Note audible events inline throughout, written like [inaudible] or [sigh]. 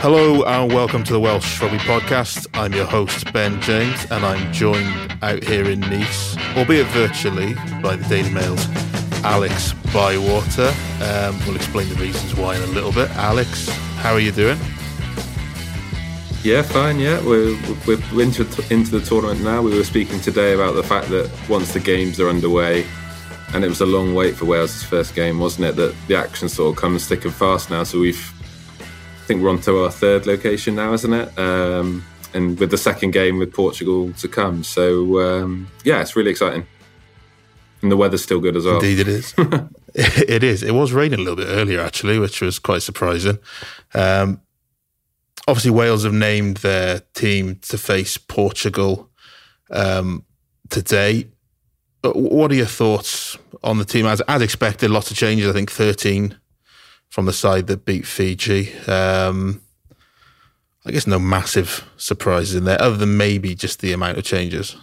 Hello and welcome to the Welsh Rugby Podcast. I'm your host, Ben James, and I'm joined out here in Nice, albeit virtually, by the Daily Mail's Alex Bywater. Um, we'll explain the reasons why in a little bit. Alex, how are you doing? Yeah, fine. Yeah, we're, we're into into the tournament now. We were speaking today about the fact that once the games are underway, and it was a long wait for Wales' first game, wasn't it? That the action sort of comes thick and fast now. So we've, think we're on to our third location now, isn't it? Um, and with the second game with Portugal to come. So um, yeah, it's really exciting. And the weather's still good as well. Indeed, it is. [laughs] [laughs] it is. It was raining a little bit earlier, actually, which was quite surprising. Um, obviously, Wales have named their team to face Portugal um, today. Uh, what are your thoughts on the team? As, as expected, lots of changes. I think 13 from the side that beat Fiji. Um, I guess no massive surprises in there, other than maybe just the amount of changes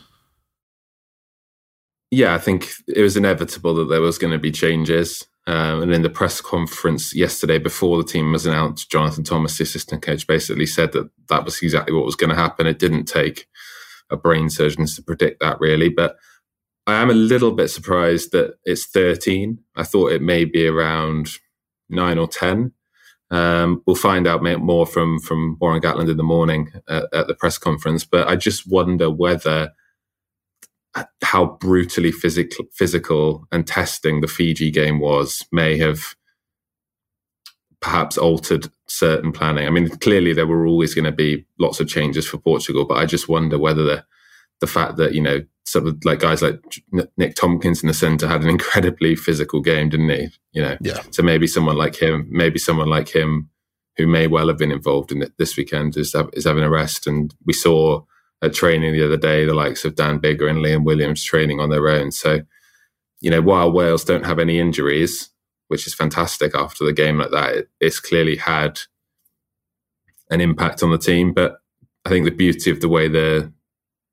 yeah, I think it was inevitable that there was going to be changes. Um, and in the press conference yesterday, before the team was announced, Jonathan Thomas, the assistant coach, basically said that that was exactly what was going to happen. It didn't take a brain surgeon to predict that, really. But I am a little bit surprised that it's 13. I thought it may be around nine or 10. Um, we'll find out more from from Warren Gatland in the morning at, at the press conference. But I just wonder whether how brutally physical, physical and testing the Fiji game was may have perhaps altered certain planning. I mean, clearly there were always going to be lots of changes for Portugal, but I just wonder whether the the fact that you know some of like guys like Nick Tompkins in the centre had an incredibly physical game, didn't he? You know, yeah. So maybe someone like him, maybe someone like him, who may well have been involved in it this weekend, is is having a rest. And we saw at training the other day, the likes of Dan Biggar and Liam Williams training on their own. So, you know, while Wales don't have any injuries, which is fantastic after the game like that, it, it's clearly had an impact on the team. But I think the beauty of the way the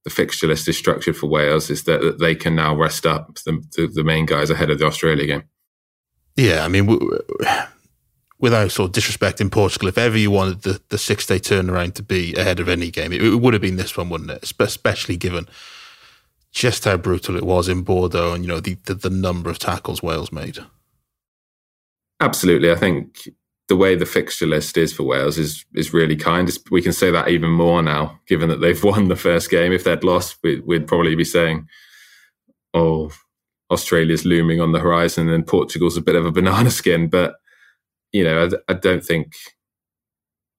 the fixture list is structured for Wales is that, that they can now rest up the, the, the main guys ahead of the Australia game. Yeah, I mean, without sort of disrespecting Portugal, if ever you wanted the, the six day turnaround to be ahead of any game, it, it, would have been this one, wouldn't it? Especially given just how brutal it was in Bordeaux and you know the, the, the number of tackles Wales made. Absolutely, I think the way the fixture list is for Wales is is really kind. We can say that even more now, given that they've [laughs] won the first game. If they'd lost, we, we'd probably be saying, "Oh, Australia's looming on the horizon, and Portugal's a bit of a banana skin." But you know, I, I don't think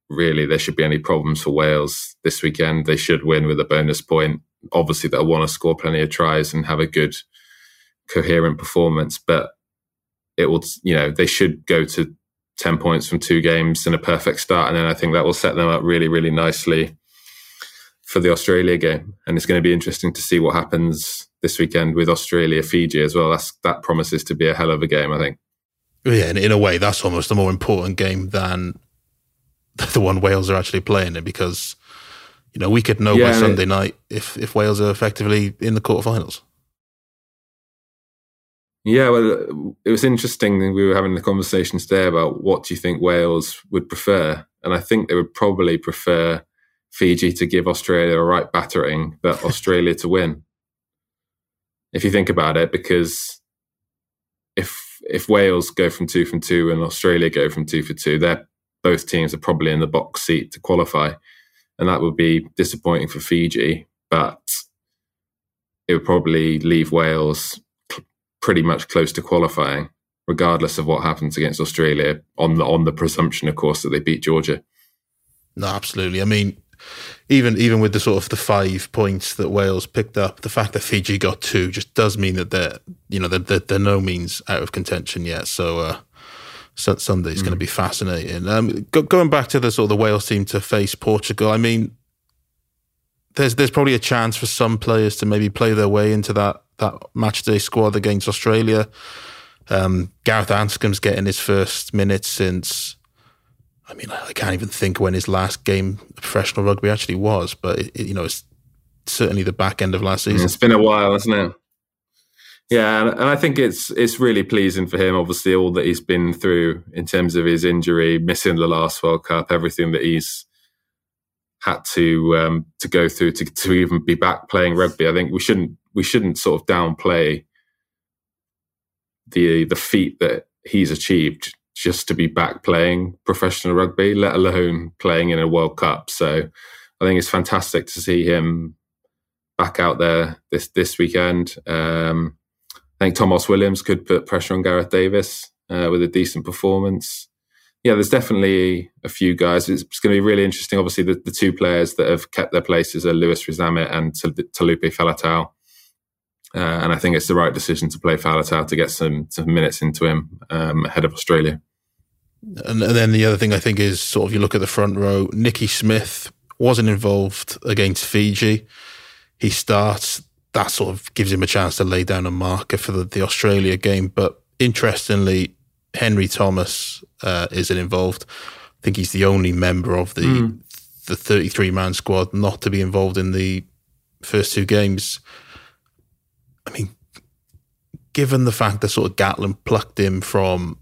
really there should be any problems for Wales this weekend. They should win with a bonus point. Obviously, they'll want to score plenty of tries and have a good, coherent performance. But it will, you know, they should go to 10 points from two games and a perfect start. And then I think that will set them up really, really nicely for the Australia game. And it's going to be interesting to see what happens this weekend with Australia Fiji as well. That's, that promises to be a hell of a game, I think yeah, in, in a way, that's almost a more important game than [laughs] the one Wales are actually playing in because you know we could know yeah, by Sunday night if if Wales are effectively in the quarterfinals. Yeah, well, it was interesting. We were having the conversation today about what do you think Wales would prefer, and I think they would probably prefer Fiji to give Australia a right battering, but [laughs] Australia to win. If you think about it, because if if Wales go from two from two and Australia go from two for two, they're both teams are probably in the box seat to qualify, and that would be disappointing for Fiji. But it would probably leave Wales pretty much close to qualifying, regardless of what happens against Australia. On the on the presumption, of course, that they beat Georgia. No, absolutely. I mean, even even with the sort of the five points that Wales picked up, the fact that Fiji got two just does mean that they're you know they're, they're, they're no means out of contention yet. So. Uh, Sunday's mm. going to be fascinating. Um, go, going back to the sort of the Wales team to face Portugal, I mean, there's there's probably a chance for some players to maybe play their way into that that match day squad against Australia. Um, Gareth Anscombe's getting his first minutes since I mean, I can't even think when his last game of professional rugby actually was, but it, it, you know, it's certainly the back end of last season. It's been a while, hasn't it? Yeah, and, and I think it's it's really pleasing for him. Obviously, all that he's been through in terms of his injury, missing the last World Cup, everything that he's had to um, to go through to to even be back playing rugby. I think we shouldn't we shouldn't sort of downplay the the feat that he's achieved just to be back playing professional rugby, let alone playing in a World Cup. So I think it's fantastic to see him back out there this this weekend. Um, I think Tomos Williams could put pressure on Gareth Davies uh, with a decent performance. Yeah, there's definitely a few guys. It's, it's going to be really interesting. Obviously, the, the, two players that have kept their places are Louis Rees-Zammit and Taulupe Faletau. Uh, and I think it's the right decision to play Faletau to get some, some minutes into him um, ahead of Australia. And, and, then the other thing I think is sort of you look at the front row, Nicky Smith wasn't involved against Fiji. He starts, that sort of gives him a chance to lay down a marker for the, the Australia game. But interestingly, Henry Thomas uh, isn't involved. I think he's the only member of the mm. the 33 man squad not to be involved in the first two games. I mean, given the fact that sort of Gatland plucked him from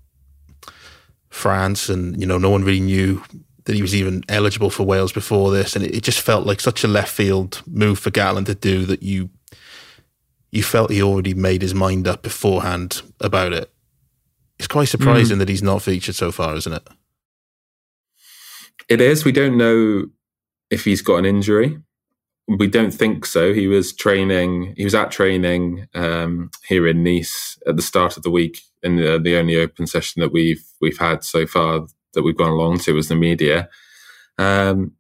France, and you know, no one really knew that he was even eligible for Wales before this, and it, it just felt like such a left field move for Gatland to do that you you felt he already made his mind up beforehand about it. It's quite surprising mm. that he's not featured so far, isn't it? It is. We don't know if he's got an injury we don't think so. He was training. He was at training um, here in Nice at the start of the week, and the, the, only open session that we've we've had so far that we've gone along to was the media. Um,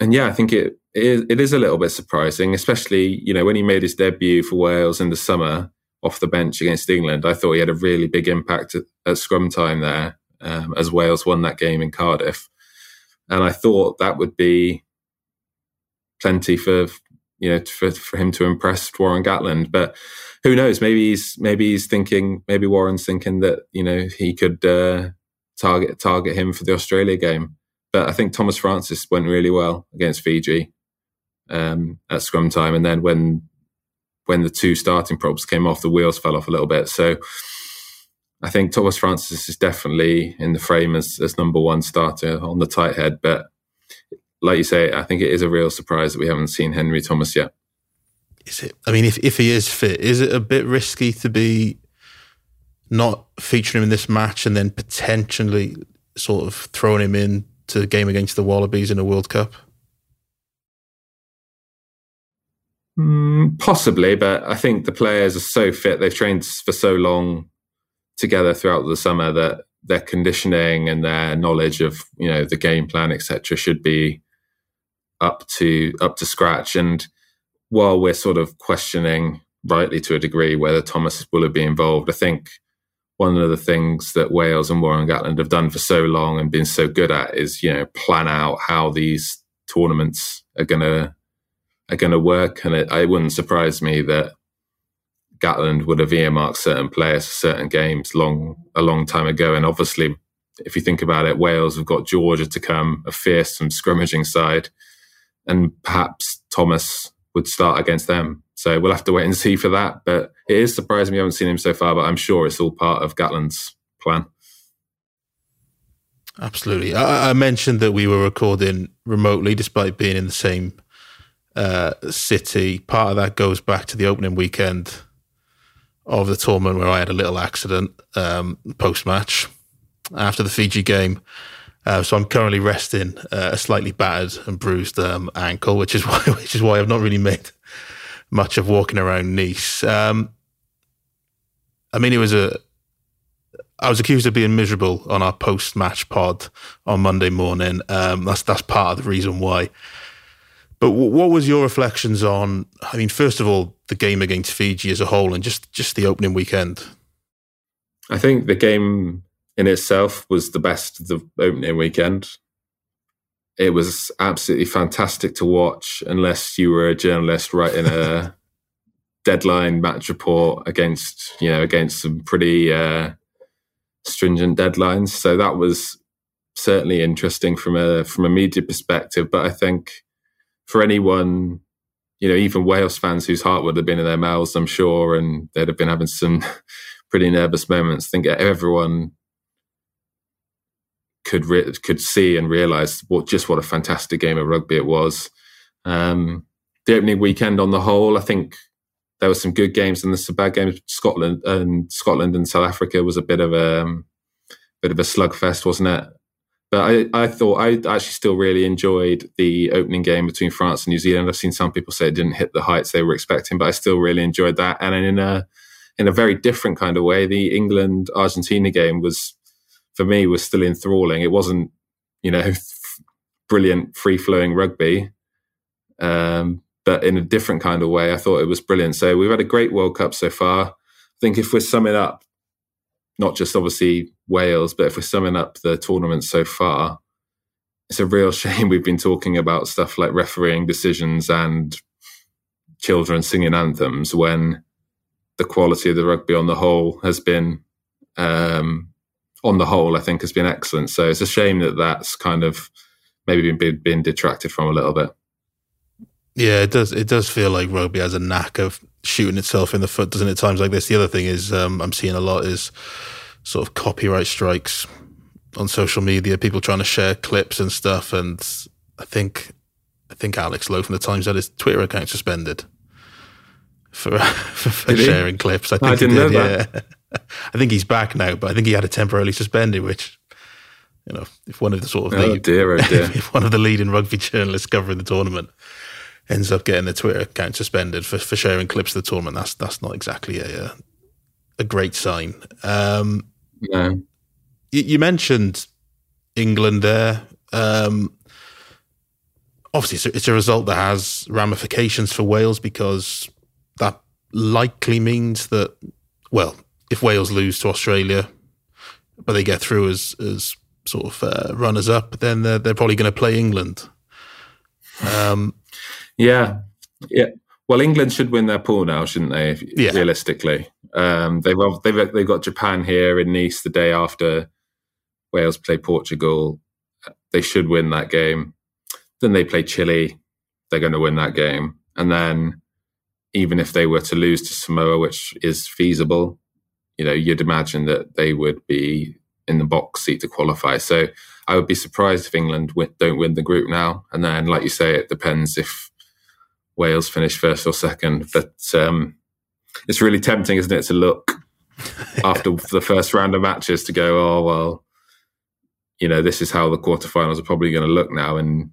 and yeah, I think it, it is, it is a little bit surprising, especially you know when he made his debut for Wales in the summer off the bench against England. I thought he had a really big impact at, at scrum time there um, as Wales won that game in Cardiff, and I thought that would be plenty for you know for, for him to impress Warren Gatland. But who knows? Maybe he's maybe he's thinking maybe Warren's thinking that you know he could uh, target target him for the Australia game. But I think Tomas Francis went really well against Fiji um, at scrum time, and then when when the two starting props came off, the wheels fell off a little bit. So. I think Tomas Francis is definitely in the frame as, as number one starter on the tight head, but like you say, I think it is a real surprise that we haven't seen Henry Thomas yet. Is it? I mean, if, if he is fit, is it a bit risky to be not featuring him in this match and then potentially sort of throwing him in to the game against the Wallabies in a World Cup? Mm, possibly, but I think the players are so fit. They've trained for so long together throughout the summer that their conditioning and their knowledge of you know the game plan, etc., should be up to up to scratch. And while we're sort of questioning, rightly to a degree, whether Thomas will be involved, I think one of the things that Wales and Warren Gatland have done for so long and been so good at is you know plan out how these tournaments are gonna are gonna work. And it, it wouldn't surprise me that Gatland would have earmarked certain players for certain games long a long time ago. And obviously, if you think about it, Wales have got Georgia to come, a fearsome scrummaging side and perhaps Thomas would start against them. So we'll have to wait and see for that. But it is surprising we haven't seen him so far, but I'm sure it's all part of Gatland's plan. Absolutely. I, I mentioned that we were recording remotely despite being in the same uh, city. Part of that goes back to the opening weekend of the tournament where I had a little accident um, post match after the Fiji game. Uh, so I'm currently resting uh, a slightly battered and bruised um, ankle, which is [laughs] why which is why I've not really made much of walking around Nice. Um, I mean, it was a. I was accused of being miserable on our post-match pod on Monday morning. Um, that's that's part of the reason why. But w- what was your reflections on? I mean, first of all, the game against Fiji as a whole, and just just the opening weekend. I think the game in itself was the best of the opening weekend. It was absolutely fantastic to watch, unless you were a journalist writing a [laughs] deadline match report against you know against some pretty uh, stringent deadlines. So that was certainly interesting from a from a media perspective. But I think for anyone you know, even Wales fans whose heart would have been in their mouths, I'm sure, and they'd have been having some [laughs] pretty nervous moments. I think everyone could re- could see and realize what just what a fantastic game of rugby it was. Um, the opening weekend on the whole, I think there were some good games and there's some bad games. Scotland and Scotland and South Africa was a bit of a um, bit of a slugfest, wasn't it? But I, I thought I actually still really enjoyed the opening game between France and New Zealand. I've seen some people say it didn't hit the heights they were expecting, but I still really enjoyed that. And in a in a very different kind of way, the England Argentina game was for me was still enthralling. It wasn't, you know, [laughs] brilliant free flowing rugby, um, but in a different kind of way. I thought it was brilliant. So we've had a great World Cup so far. I think if we're summing up, not just obviously Wales, but if we're summing up the tournament so far, it's a real [laughs] shame we've been talking about stuff like refereeing decisions and children singing anthems when the quality of the rugby on the whole has been, um, on the whole, I think has been excellent. So it's a shame that that's kind of maybe been, been detracted from a little bit. Yeah, it does. It does feel like rugby has a knack of shooting itself in the foot, doesn't it? At times like this. The other thing is um, I'm seeing a lot is sort of copyright strikes on social media. People trying to share clips and stuff, and I think I think Alex Lowe from the Times had his Twitter account suspended for [laughs] for, for sharing clips. I think I didn't did, know that. Yeah. [laughs] I think he's back now, but I think he had it temporarily suspended, which you know, if one of the sort of oh the, dear, oh dear. [laughs] if one of the leading rugby journalists covering the tournament ends up getting their Twitter account suspended for, for sharing clips of the tournament, that's that's not exactly a a, a great sign. Um, no. You, you, mentioned England there. Um, obviously, it's a, it's a result that has ramifications for Wales because that likely means that, well, if Wales lose to Australia, but they get through as as sort of uh, runners up, then they're, they're probably going to play England. Um, yeah, yeah. Well, England should win their pool now, shouldn't they? Yeah. Realistically, um, they've they've they've got Japan here in Nice the day after Wales play Portugal. They should win that game. Then they play Chile. They're going to win that game, and then even if they were to lose to Samoa, which is feasible, you know, you'd imagine that they would be in the box seat to qualify. So I would be surprised if England don't win the group now. And then, like you say, it depends if Wales finish first or second. But um, it's really tempting, isn't it, to look [laughs] after the first round of matches to go, oh well, you know, this is how the quarterfinals are probably going to look now, and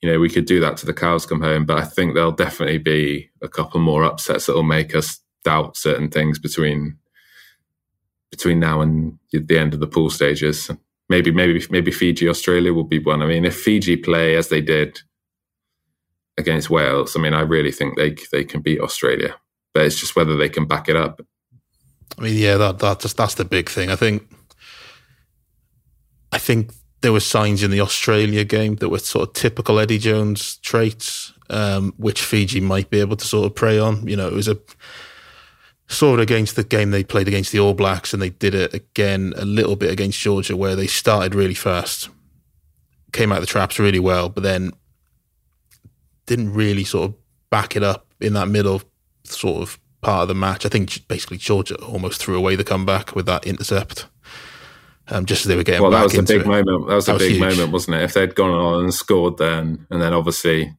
you know, we could do that to the cows come home. But I think there'll definitely be a couple more upsets that will make us doubt certain things between between now and the end of the pool stages. Maybe, maybe, maybe Fiji, Australia will be one. I mean, if Fiji play as they did against Wales, I mean, I really think they they can beat Australia, but it's just whether they can back it up. I mean, yeah, that that's that's the big thing. I think, I think there were signs in the Australia game that were sort of typical Eddie Jones traits, um, which Fiji might be able to sort of prey on. You know, it was a sort of against the game they played against the All Blacks, and they did it again a little bit against Georgia, where they started really fast, came out of the traps really well, but then didn't really sort of back it up in that middle sort of part of the match. I think basically Georgia almost threw away the comeback with that intercept. Um, just as they were getting back. well, that was a big it. moment. That was that a was big huge. moment, wasn't it? If they'd gone on and scored then, and then obviously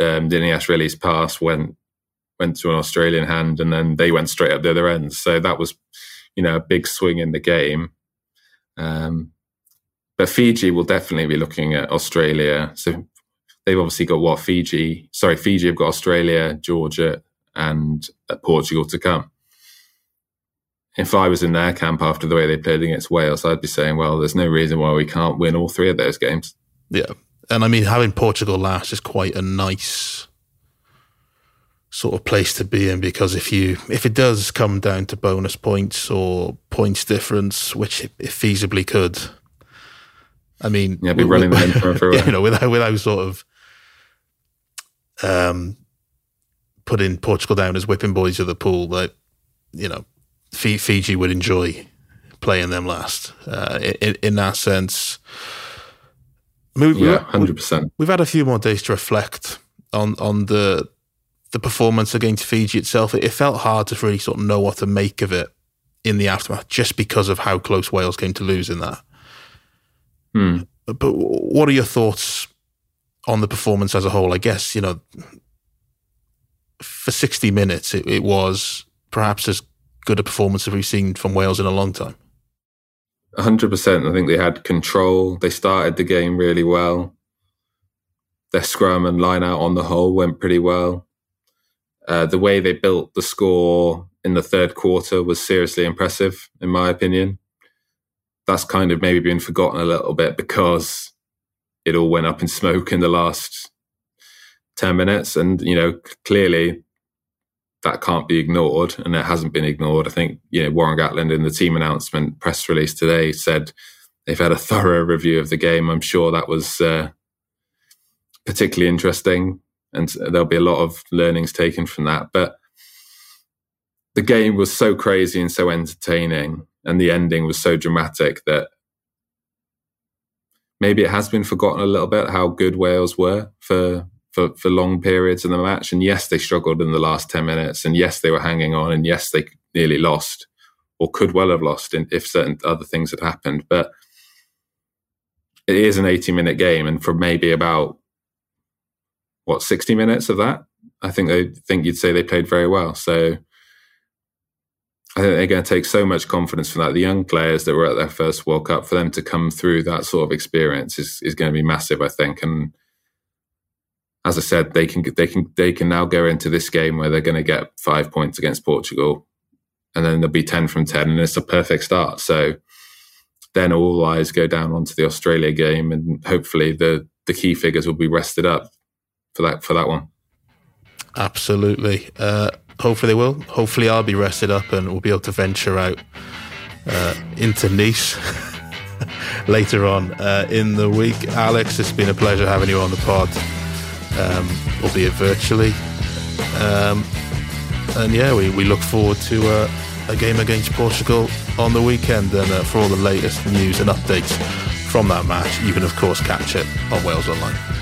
um, Niniashvili's pass went went to an Australian hand, and then they went straight up the other end. So that was, you know, a big swing in the game. Um, but Fiji will definitely be looking at Australia. So they've obviously got what Fiji, sorry, Fiji have got Australia, Georgia, and uh, Portugal to come. If I was in their camp after the way they played against Wales, I'd be saying, well, there's no reason why we can't win all three of those games. Yeah. And I mean, having Portugal last is quite a nice sort of place to be in because if you if it does come down to bonus points or points difference, which it, it feasibly could, I mean, yeah, be running them for, for you know, without without sort of um, putting Portugal down as whipping boys of the pool, that you know, Fiji would enjoy playing them last. Uh, in, in that sense, I mean, yeah, hundred percent. We've had a few more days to reflect on on the the performance against Fiji itself. It, it felt hard to really sort of know what to make of it in the aftermath, just because of how close Wales came to losing that. Hmm. But what are your thoughts on the performance as a whole? I guess you know, for sixty minutes, it, it was perhaps as good a performance as we've seen from Wales in a long time. 100%. I think they had control. They started the game really well. Their scrum and line out on the whole went pretty well. Uh, the way they built the score in the third quarter was seriously impressive, in my opinion. That's kind of maybe been forgotten a little bit because it all went up in smoke in the last 10 minutes. And, you know, clearly that can't be ignored, and it hasn't been ignored. I think you know Warren Gatland in the team announcement press release today said they've had a [laughs] thorough review of the game. I'm sure that was uh, particularly interesting, and there'll be a lot of learnings taken from that. But the game was so crazy and so entertaining, and the ending was so dramatic that maybe it has been forgotten a little bit how good Wales were for for, for long periods in the match. And yes, they struggled in the last 10 minutes. And yes, they were hanging on. And yes, they nearly lost or could well have lost if certain other things had happened. But it is an 80 minute game. And for maybe about, what, 60 minutes of that, I think they think you'd say they played very well. So I think they're going to take so much confidence from that. The young players that were at their first World Cup, for them to come through that sort of experience is, is going to be massive, I think. And as I said, they can they can they can now go into this game where they're going to get five points against Portugal, and then there'll be ten from ten, and it's a perfect start. So then all eyes go down onto the Australia game, and hopefully the the key figures will be rested up for that for that one. Absolutely. Uh, hopefully they will. Hopefully I'll be rested up, and we'll be able to venture out uh, into Nice. [laughs] later on uh, in the week. Alex, it's been a pleasure having you on the pod um, albeit virtually. Um, and yeah, we, we look forward to uh, a game against Portugal on the weekend. And uh, for all the latest news and updates from that match, you can, of course, catch it on Wales Online.